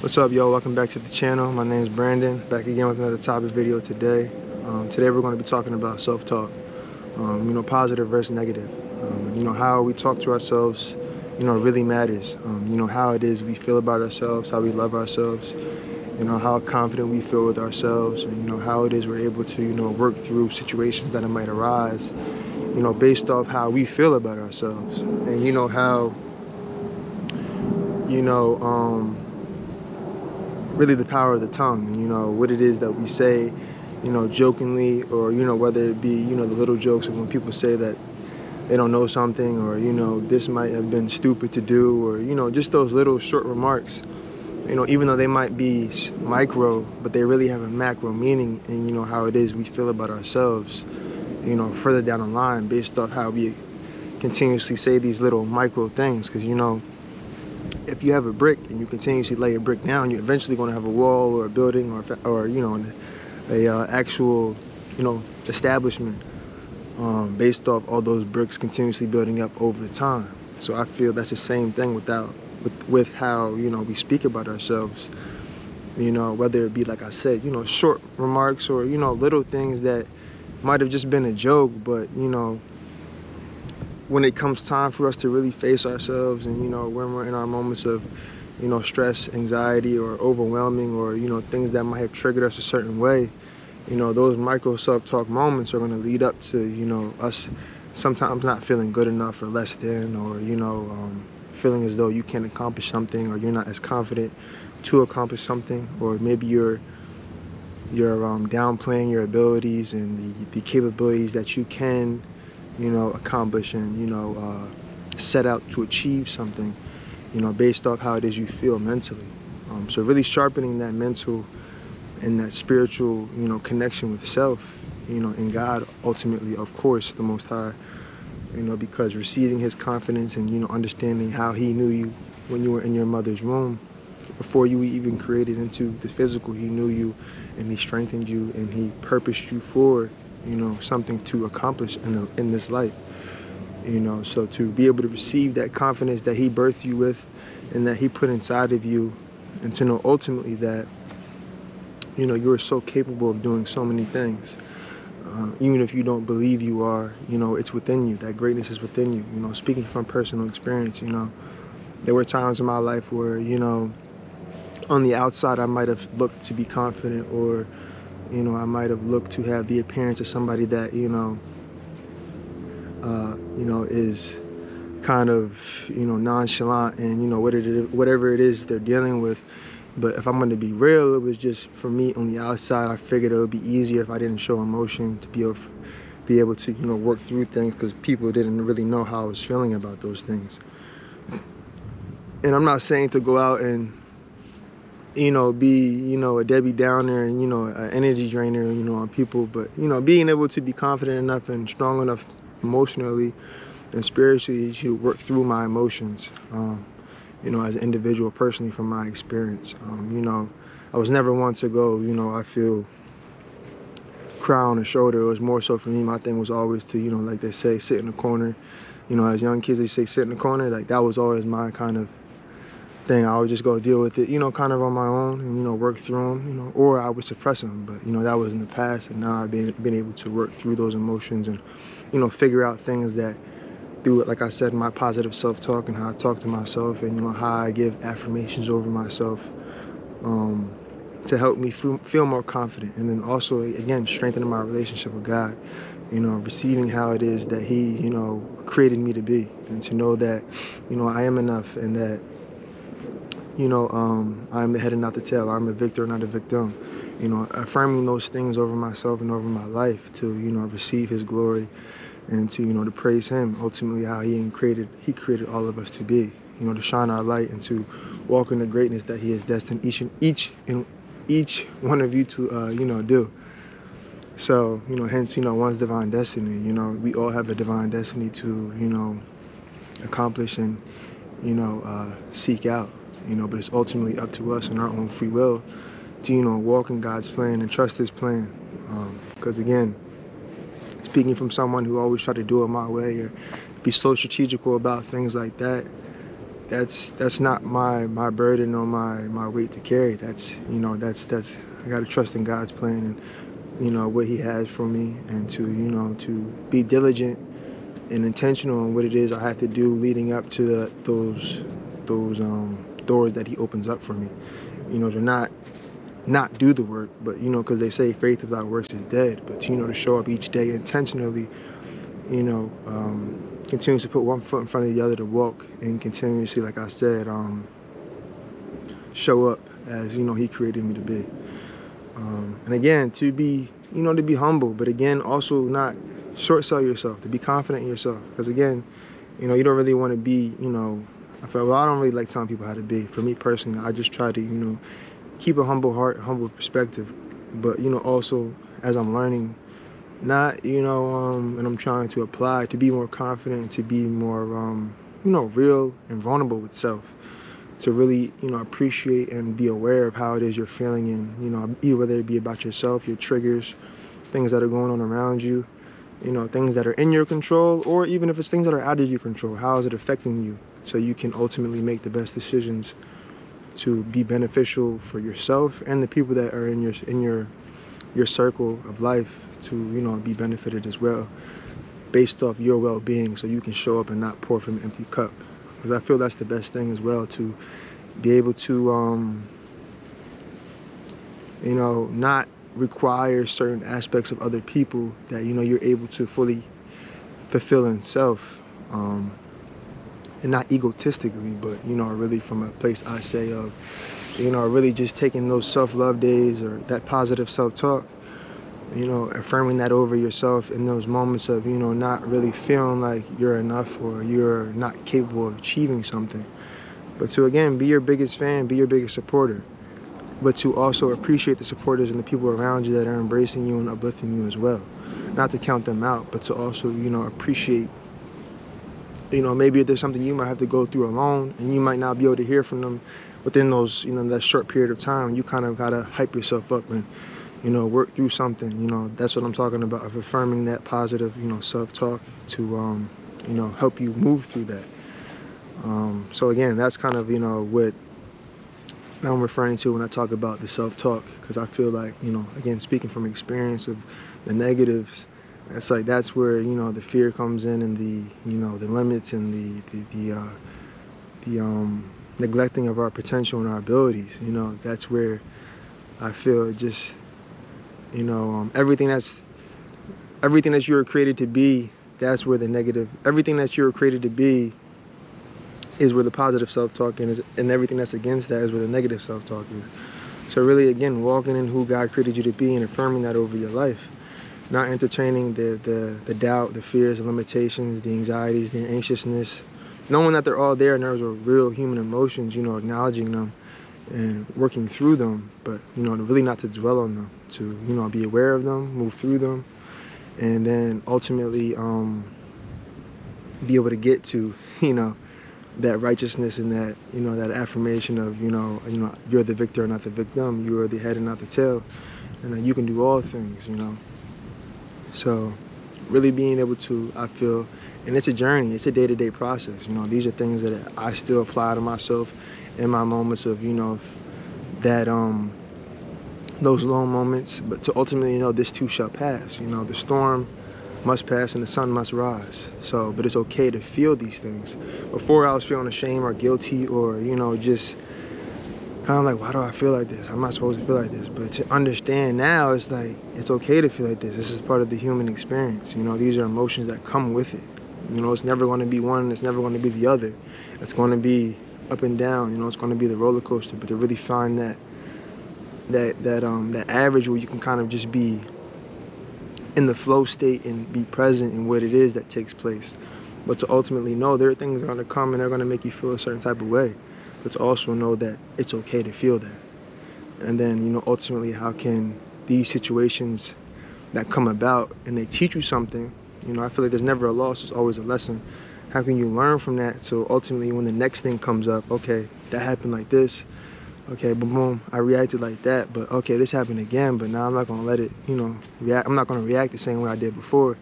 What's up, yo? Welcome back to the channel. My name is Brandon. Back again with another topic video today. Um, today we're going to be talking about self-talk. Um, you know, positive versus negative. Um, you know, how we talk to ourselves, you know, really matters. Um, you know, how it is we feel about ourselves, how we love ourselves, you know, how confident we feel with ourselves, and, you know, how it is we're able to, you know, work through situations that might arise, you know, based off how we feel about ourselves. And, you know, how, you know, um, really the power of the tongue, you know, what it is that we say, you know, jokingly, or, you know, whether it be, you know, the little jokes of when people say that they don't know something, or, you know, this might have been stupid to do, or, you know, just those little short remarks, you know, even though they might be micro, but they really have a macro meaning, and, you know, how it is we feel about ourselves, you know, further down the line based off how we continuously say these little micro things, because, you know, if you have a brick and you continuously lay a brick down, you're eventually going to have a wall or a building or, or you know, a uh, actual, you know, establishment um, based off all those bricks continuously building up over time. So I feel that's the same thing without, with, with how, you know, we speak about ourselves. You know, whether it be, like I said, you know, short remarks or, you know, little things that might have just been a joke, but, you know, when it comes time for us to really face ourselves and you know when we're in our moments of you know stress anxiety or overwhelming or you know things that might have triggered us a certain way you know those micro self-talk moments are going to lead up to you know us sometimes not feeling good enough or less than or you know um, feeling as though you can't accomplish something or you're not as confident to accomplish something or maybe you're you're um, downplaying your abilities and the, the capabilities that you can you know, accomplish and, you know, uh, set out to achieve something, you know, based off how it is you feel mentally. Um, so really sharpening that mental and that spiritual, you know, connection with self, you know, and God ultimately, of course, the Most High, you know, because receiving His confidence and, you know, understanding how He knew you when you were in your mother's womb, before you even created into the physical, He knew you and He strengthened you and He purposed you for you know, something to accomplish in, the, in this life. You know, so to be able to receive that confidence that he birthed you with and that he put inside of you and to know ultimately that, you know, you're so capable of doing so many things. Uh, even if you don't believe you are, you know, it's within you. That greatness is within you. You know, speaking from personal experience, you know, there were times in my life where, you know, on the outside I might have looked to be confident or you know, I might have looked to have the appearance of somebody that, you know, uh, you know, is kind of, you know, nonchalant and, you know, whatever it is they're dealing with. But if I'm going to be real, it was just for me on the outside, I figured it would be easier if I didn't show emotion to be able, be able to, you know, work through things because people didn't really know how I was feeling about those things. And I'm not saying to go out and you know, be, you know, a Debbie Downer and, you know, an energy drainer, you know, on people. But, you know, being able to be confident enough and strong enough emotionally and spiritually to work through my emotions, um, you know, as an individual personally from my experience. Um, you know, I was never one to go, you know, I feel on the shoulder. It was more so for me, my thing was always to, you know, like they say, sit in the corner. You know, as young kids, they say sit in the corner. Like that was always my kind of thing. I would just go deal with it, you know, kind of on my own and, you know, work through them, you know, or I would suppress them. But, you know, that was in the past. And now I've been, been able to work through those emotions and, you know, figure out things that through, like I said, my positive self-talk and how I talk to myself and, you know, how I give affirmations over myself um, to help me feel, feel more confident. And then also, again, strengthening my relationship with God you know, receiving how it is that he, you know, created me to be and to know that, you know, I am enough and that you know, um, I'm the head and not the tail. I'm a victor, not a victim. You know, affirming those things over myself and over my life to, you know, receive his glory and to, you know, to praise him ultimately how he created, he created all of us to be, you know, to shine our light and to walk in the greatness that he has destined each and each and each one of you to, uh, you know, do. So, you know, hence, you know, one's divine destiny, you know, we all have a divine destiny to, you know, accomplish and, you know, uh, seek out you know, but it's ultimately up to us and our own free will to, you know, walk in God's plan and trust his plan. Because um, again, speaking from someone who always tried to do it my way or be so strategical about things like that, that's that's not my my burden or my my weight to carry. That's you know that's that's I got to trust in God's plan and you know what He has for me, and to you know to be diligent and intentional on what it is I have to do leading up to the, those those um, doors that He opens up for me. You know to not not do the work, but you know because they say faith without works is dead. But you know to show up each day intentionally, you know. Um, continues to put one foot in front of the other to walk and continuously, like I said, um, show up as you know He created me to be. Um, and again, to be you know to be humble, but again also not short sell yourself, to be confident in yourself. Because again, you know you don't really want to be you know. I feel well. I don't really like telling people how to be. For me personally, I just try to you know keep a humble heart, humble perspective, but you know also as I'm learning not you know um and i'm trying to apply to be more confident to be more um you know real and vulnerable with self to really you know appreciate and be aware of how it is you're feeling and you know whether it be about yourself your triggers things that are going on around you you know things that are in your control or even if it's things that are out of your control how is it affecting you so you can ultimately make the best decisions to be beneficial for yourself and the people that are in your in your your circle of life to you know be benefited as well based off your well-being so you can show up and not pour from an empty cup. Because i feel that's the best thing as well to be able to um you know not require certain aspects of other people that you know you're able to fully fulfill in self um and not egotistically but you know really from a place i say of you know really just taking those self-love days or that positive self-talk you know, affirming that over yourself in those moments of, you know, not really feeling like you're enough or you're not capable of achieving something. But to, again, be your biggest fan, be your biggest supporter. But to also appreciate the supporters and the people around you that are embracing you and uplifting you as well. Not to count them out, but to also, you know, appreciate, you know, maybe if there's something you might have to go through alone and you might not be able to hear from them within those, you know, that short period of time, you kind of got to hype yourself up and you know, work through something. You know, that's what I'm talking about of affirming that positive, you know, self-talk to, um, you know, help you move through that. Um, so again, that's kind of, you know, what I'm referring to when I talk about the self-talk, because I feel like, you know, again, speaking from experience of the negatives, it's like that's where you know the fear comes in and the you know the limits and the the the, uh, the um, neglecting of our potential and our abilities. You know, that's where I feel it just you know, um, everything that's everything that you were created to be, that's where the negative. Everything that you were created to be is where the positive self-talk is, and everything that's against that is where the negative self-talk is. So really, again, walking in who God created you to be and affirming that over your life, not entertaining the the, the doubt, the fears, the limitations, the anxieties, the anxiousness, knowing that they're all there and those are real human emotions. You know, acknowledging them and working through them, but you know, really not to dwell on them, to you know, be aware of them, move through them, and then ultimately um, be able to get to you know that righteousness and that you know that affirmation of you know you know you're the victor, not the victim. You are the head and not the tail, and that you can do all things. You know, so really being able to, I feel, and it's a journey. It's a day-to-day process. You know, these are things that I still apply to myself in my moments of you know that um those low moments but to ultimately you know this too shall pass you know the storm must pass and the sun must rise so but it's okay to feel these things before i was feeling ashamed or guilty or you know just kind of like why do i feel like this i'm not supposed to feel like this but to understand now it's like it's okay to feel like this this is part of the human experience you know these are emotions that come with it you know it's never going to be one it's never going to be the other it's going to be up and down. You know, it's going to be the roller coaster. But to really find that that that um that average where you can kind of just be in the flow state and be present in what it is that takes place. But to ultimately know there are things that are going to come and they're going to make you feel a certain type of way. But to also know that it's okay to feel that. And then, you know, ultimately, how can these situations that come about and they teach you something, you know, I feel like there's never a loss, there's always a lesson. How can you learn from that? So ultimately when the next thing comes up okay that happened like this okay boom boom i reacted like that but okay this happened again but now i'm not gonna let it you know react i'm not gonna react the same way i did before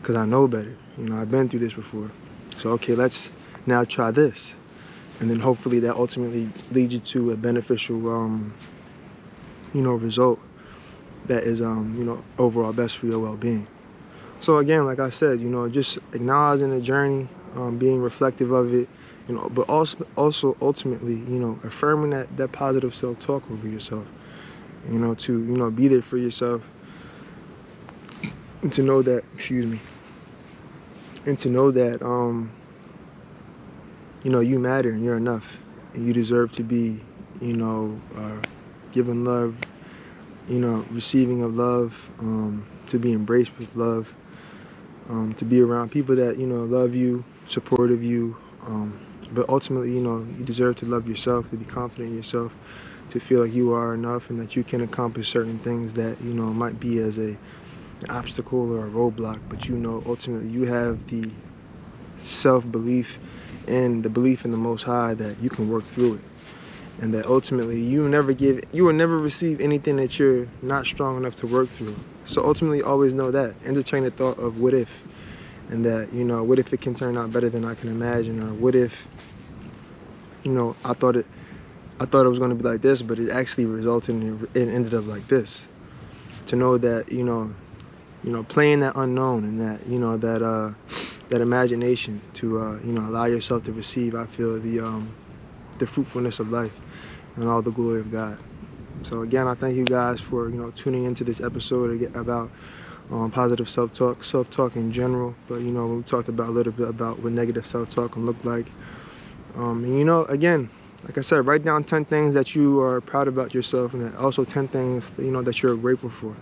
because i know better you know i've been through this before. So okay let's now try this and then hopefully that ultimately leads you to a beneficial, um, you know, result that is, um, you know, overall best for your well-being. So again, like I said, you know, just acknowledging the journey, um, being reflective of it, you know, but also, also ultimately, you know, affirming that that positive self-talk over yourself. You know, to you know, be there for yourself, and to know that, excuse me, and to know that, um, you know, you matter and you're enough, and you deserve to be, you know, uh, given love, you know, receiving of love, um, to be embraced with love, um, to be around people that you know love you, supportive of you. Um, but ultimately, you know, you deserve to love yourself, to be confident in yourself, to feel like you are enough and that you can accomplish certain things that you know might be as a an obstacle or a roadblock. But you know, ultimately, you have the self belief and the belief in the Most High that you can work through it. And that ultimately you will never give you will never receive anything that you're not strong enough to work through. So ultimately always know that. Entertain the thought of what if. And that you know what if it can turn out better than i can imagine? Or what if you know i thought it i thought it was going to be like this but it actually resulted in it ended up like this. To know that you know you know playing that unknown and that you know that uh that imagination to uh you know allow yourself to receive i feel the um the fruitfulness of life and all the glory of God. So again, I thank you guys for you know tuning into this episode about um, positive self-talk, self-talk in general. But you know, we talked about a little bit about what negative self-talk can look like. Um, and you know, again, like I said, write down 10 things that you are proud about yourself, and also 10 things you know that you're grateful for.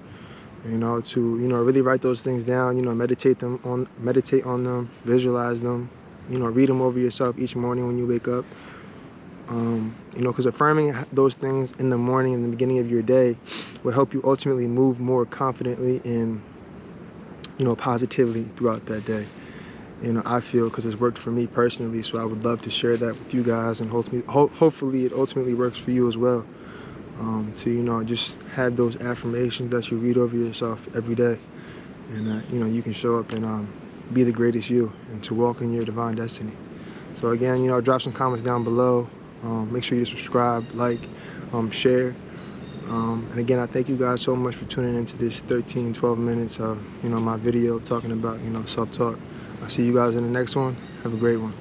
You know, to you know really write those things down. You know, meditate them on, meditate on them, visualize them. You know, read them over yourself each morning when you wake up. Um, you know, because affirming those things in the morning, in the beginning of your day, will help you ultimately move more confidently and, you know, positively throughout that day. You know, I feel because it's worked for me personally, so I would love to share that with you guys, and hopefully, ho hopefully, it ultimately works for you as well. Um, to you know, just have those affirmations that you read over yourself every day, and you know, you can show up and um, be the greatest you, and to walk in your divine destiny. So again, you know, drop some comments down below. Um, make sure you subscribe, like, um, share. Um, and again, I thank you guys so much for tuning into this 13, 12 minutes of, you know, my video talking about, you know, self-talk. I'll see you guys in the next one. Have a great one.